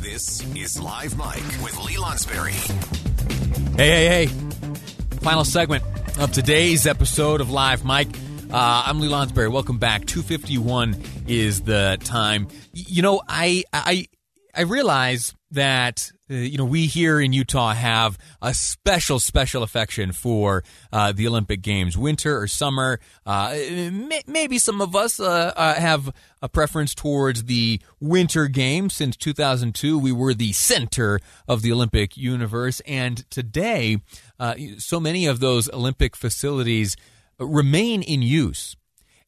This is Live Mic with Lee Lonsberry. Hey, hey, hey. Final segment of today's episode of Live Mic. Uh, I'm Lee Lonsberry. Welcome back. 251 is the time. You know, I I I realize that uh, you know we here in Utah have a special special affection for uh, the Olympic Games, winter or summer. Uh, may- maybe some of us uh, uh, have a preference towards the winter games. Since 2002, we were the center of the Olympic universe, and today, uh, so many of those Olympic facilities remain in use,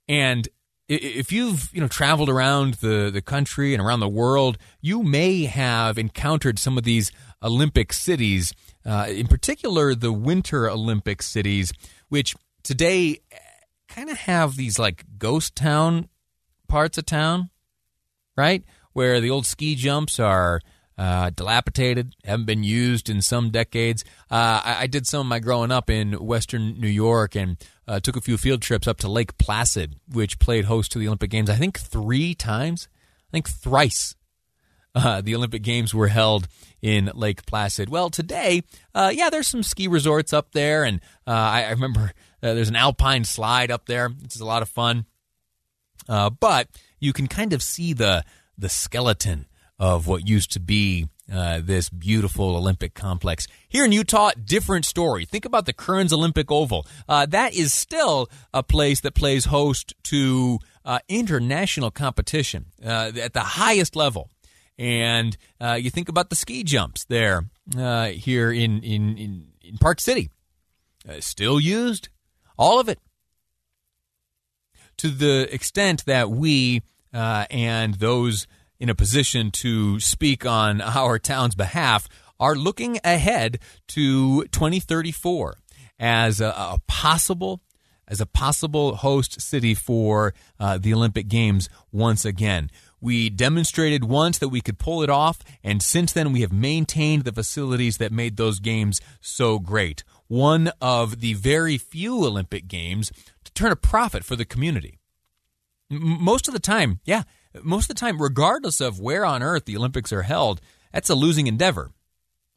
and if you've you know traveled around the, the country and around the world, you may have encountered some of these Olympic cities, uh, in particular the Winter Olympic cities, which today kind of have these like ghost town parts of town, right? Where the old ski jumps are uh, dilapidated, haven't been used in some decades. Uh, I, I, did some of my growing up in Western New York and uh, took a few field trips up to Lake Placid, which played host to the Olympic Games. I think three times, I think thrice. Uh, the Olympic Games were held in Lake Placid. Well, today, uh, yeah, there's some ski resorts up there, and uh, I, I, remember there's an alpine slide up there. It's a lot of fun. but you can kind of see the the skeleton of what used to be uh, this beautiful Olympic complex. Here in Utah, different story. Think about the Kearns Olympic Oval. Uh, that is still a place that plays host to uh, international competition uh, at the highest level. And uh, you think about the ski jumps there here in, in, in, in, Park City. still used, all of it. To the extent that we and those in a position to speak on our town's behalf are looking ahead to 2034 as a, a possible as a possible host city for uh, the Olympic Games once again. We demonstrated once that we could pull it off, and since then we have maintained the facilities that made those games so great. One of the very few Olympic Games to turn a profit for the community. M- most of the time, yeah, most of the time, regardless of where on earth the Olympics are held, that's a losing endeavor,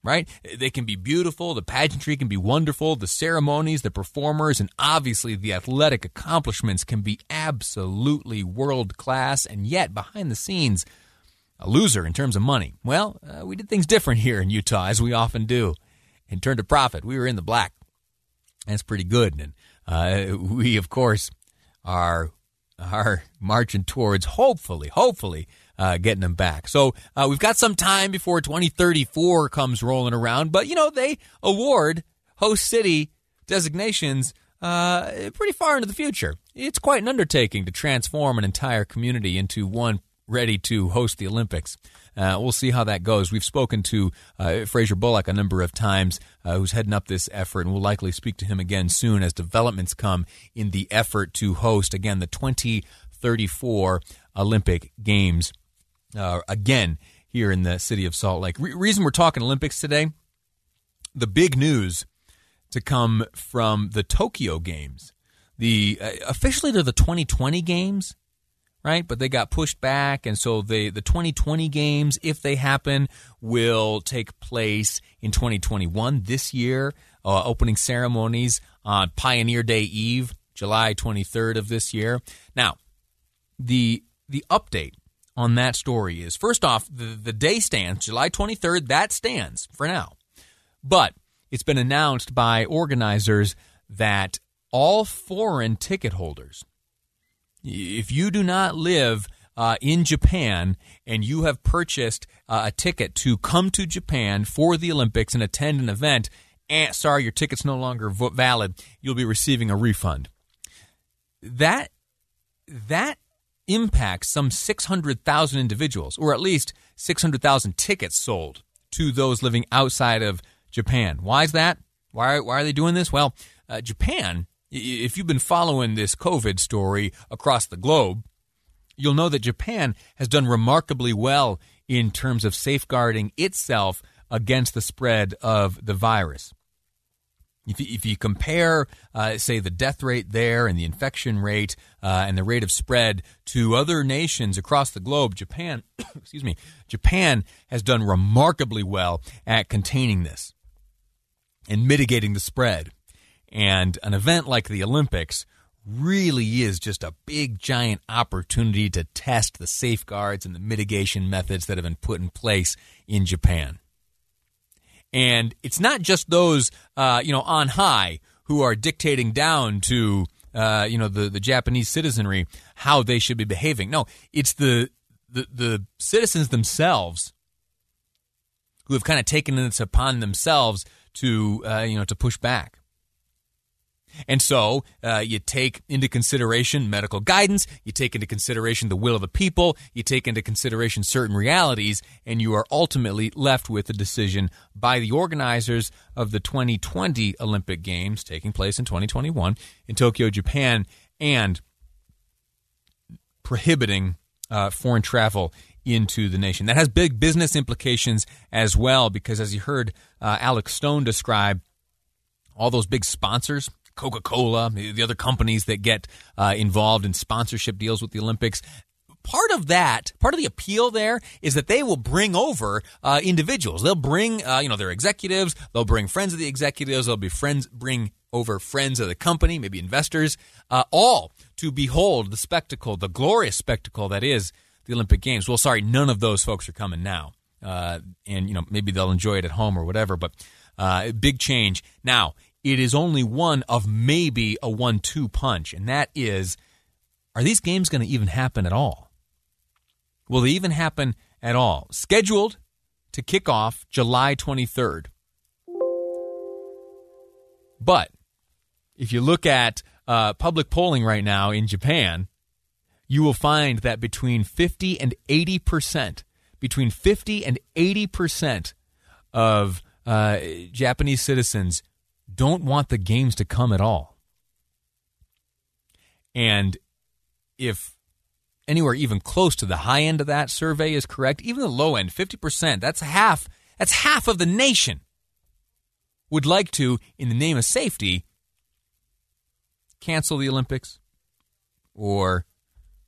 right? They can be beautiful, the pageantry can be wonderful, the ceremonies, the performers, and obviously the athletic accomplishments can be absolutely world class, and yet behind the scenes, a loser in terms of money. Well, uh, we did things different here in Utah, as we often do, and turned a profit. We were in the black. That's pretty good. And uh, we, of course, are are marching towards hopefully, hopefully uh, getting them back. So uh, we've got some time before 2034 comes rolling around, but you know they award host city designations uh, pretty far into the future. It's quite an undertaking to transform an entire community into one ready to host the Olympics. Uh, we'll see how that goes. We've spoken to uh, Fraser Bullock a number of times, uh, who's heading up this effort, and we'll likely speak to him again soon as developments come in the effort to host, again, the 2034 Olympic Games uh, again here in the city of Salt Lake. Re- reason we're talking Olympics today, the big news to come from the Tokyo Games. The uh, officially they're the 2020 games right? But they got pushed back, and so the the 2020 games, if they happen, will take place in 2021 this year. Uh, opening ceremonies on Pioneer Day Eve, July 23rd of this year. Now, the the update on that story is first off, the, the day stands, July 23rd, that stands for now. But it's been announced by organizers that all foreign ticket holders if you do not live uh, in Japan and you have purchased uh, a ticket to come to Japan for the Olympics and attend an event, eh, sorry, your ticket's no longer valid. You'll be receiving a refund. That that impacts some 600,000 individuals, or at least 600,000 tickets sold to those living outside of Japan. Why is that? Why, why are they doing this? Well, uh, Japan, if you've been following this COVID story across the globe, you'll know that Japan has done remarkably well in terms of safeguarding itself against the spread of the virus. If you, if you compare, uh, say, the death rate there and the infection rate uh, and the rate of spread to other nations across the globe, Japan, excuse me, Japan has done remarkably well at containing this and mitigating the spread. And an event like the Olympics really is just a big, giant opportunity to test the safeguards and the mitigation methods that have been put in place in Japan. And it's not just those, uh, you know, on high who are dictating down to, uh, you know, the, the Japanese citizenry how they should be behaving. No, it's the, the, the citizens themselves who have kind of taken this upon themselves to, uh, you know, to push back. And so uh, you take into consideration medical guidance, you take into consideration the will of the people, you take into consideration certain realities, and you are ultimately left with a decision by the organizers of the 2020 Olympic Games taking place in 2021 in Tokyo, Japan, and prohibiting uh, foreign travel into the nation. That has big business implications as well, because as you heard uh, Alex Stone describe, all those big sponsors Coca Cola, the other companies that get uh, involved in sponsorship deals with the Olympics. Part of that, part of the appeal there is that they will bring over uh, individuals. They'll bring, uh, you know, their executives. They'll bring friends of the executives. They'll be friends, bring over friends of the company, maybe investors, uh, all to behold the spectacle, the glorious spectacle that is the Olympic Games. Well, sorry, none of those folks are coming now, uh, and you know maybe they'll enjoy it at home or whatever. But uh, big change now it is only one of maybe a one two punch, and that is are these games going to even happen at all? Will they even happen at all? Scheduled to kick off July 23rd. But if you look at uh, public polling right now in Japan, you will find that between 50 and 80 percent, between 50 and 80 percent of uh, Japanese citizens don't want the games to come at all. And if anywhere even close to the high end of that survey is correct, even the low end, 50%, that's half, that's half of the nation would like to, in the name of safety, cancel the Olympics or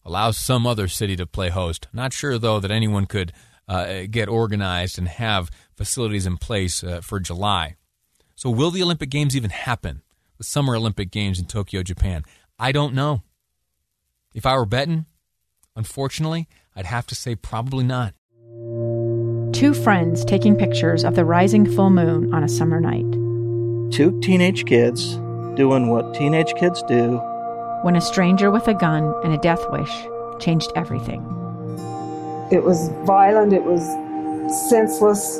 allow some other city to play host. Not sure, though, that anyone could uh, get organized and have facilities in place uh, for July. So, will the Olympic Games even happen? The Summer Olympic Games in Tokyo, Japan? I don't know. If I were betting, unfortunately, I'd have to say probably not. Two friends taking pictures of the rising full moon on a summer night. Two teenage kids doing what teenage kids do. When a stranger with a gun and a death wish changed everything. It was violent, it was senseless,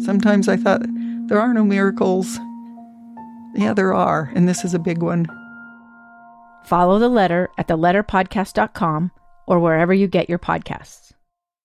Sometimes I thought, there are no miracles. Yeah, there are, and this is a big one. Follow the letter at theletterpodcast.com or wherever you get your podcasts.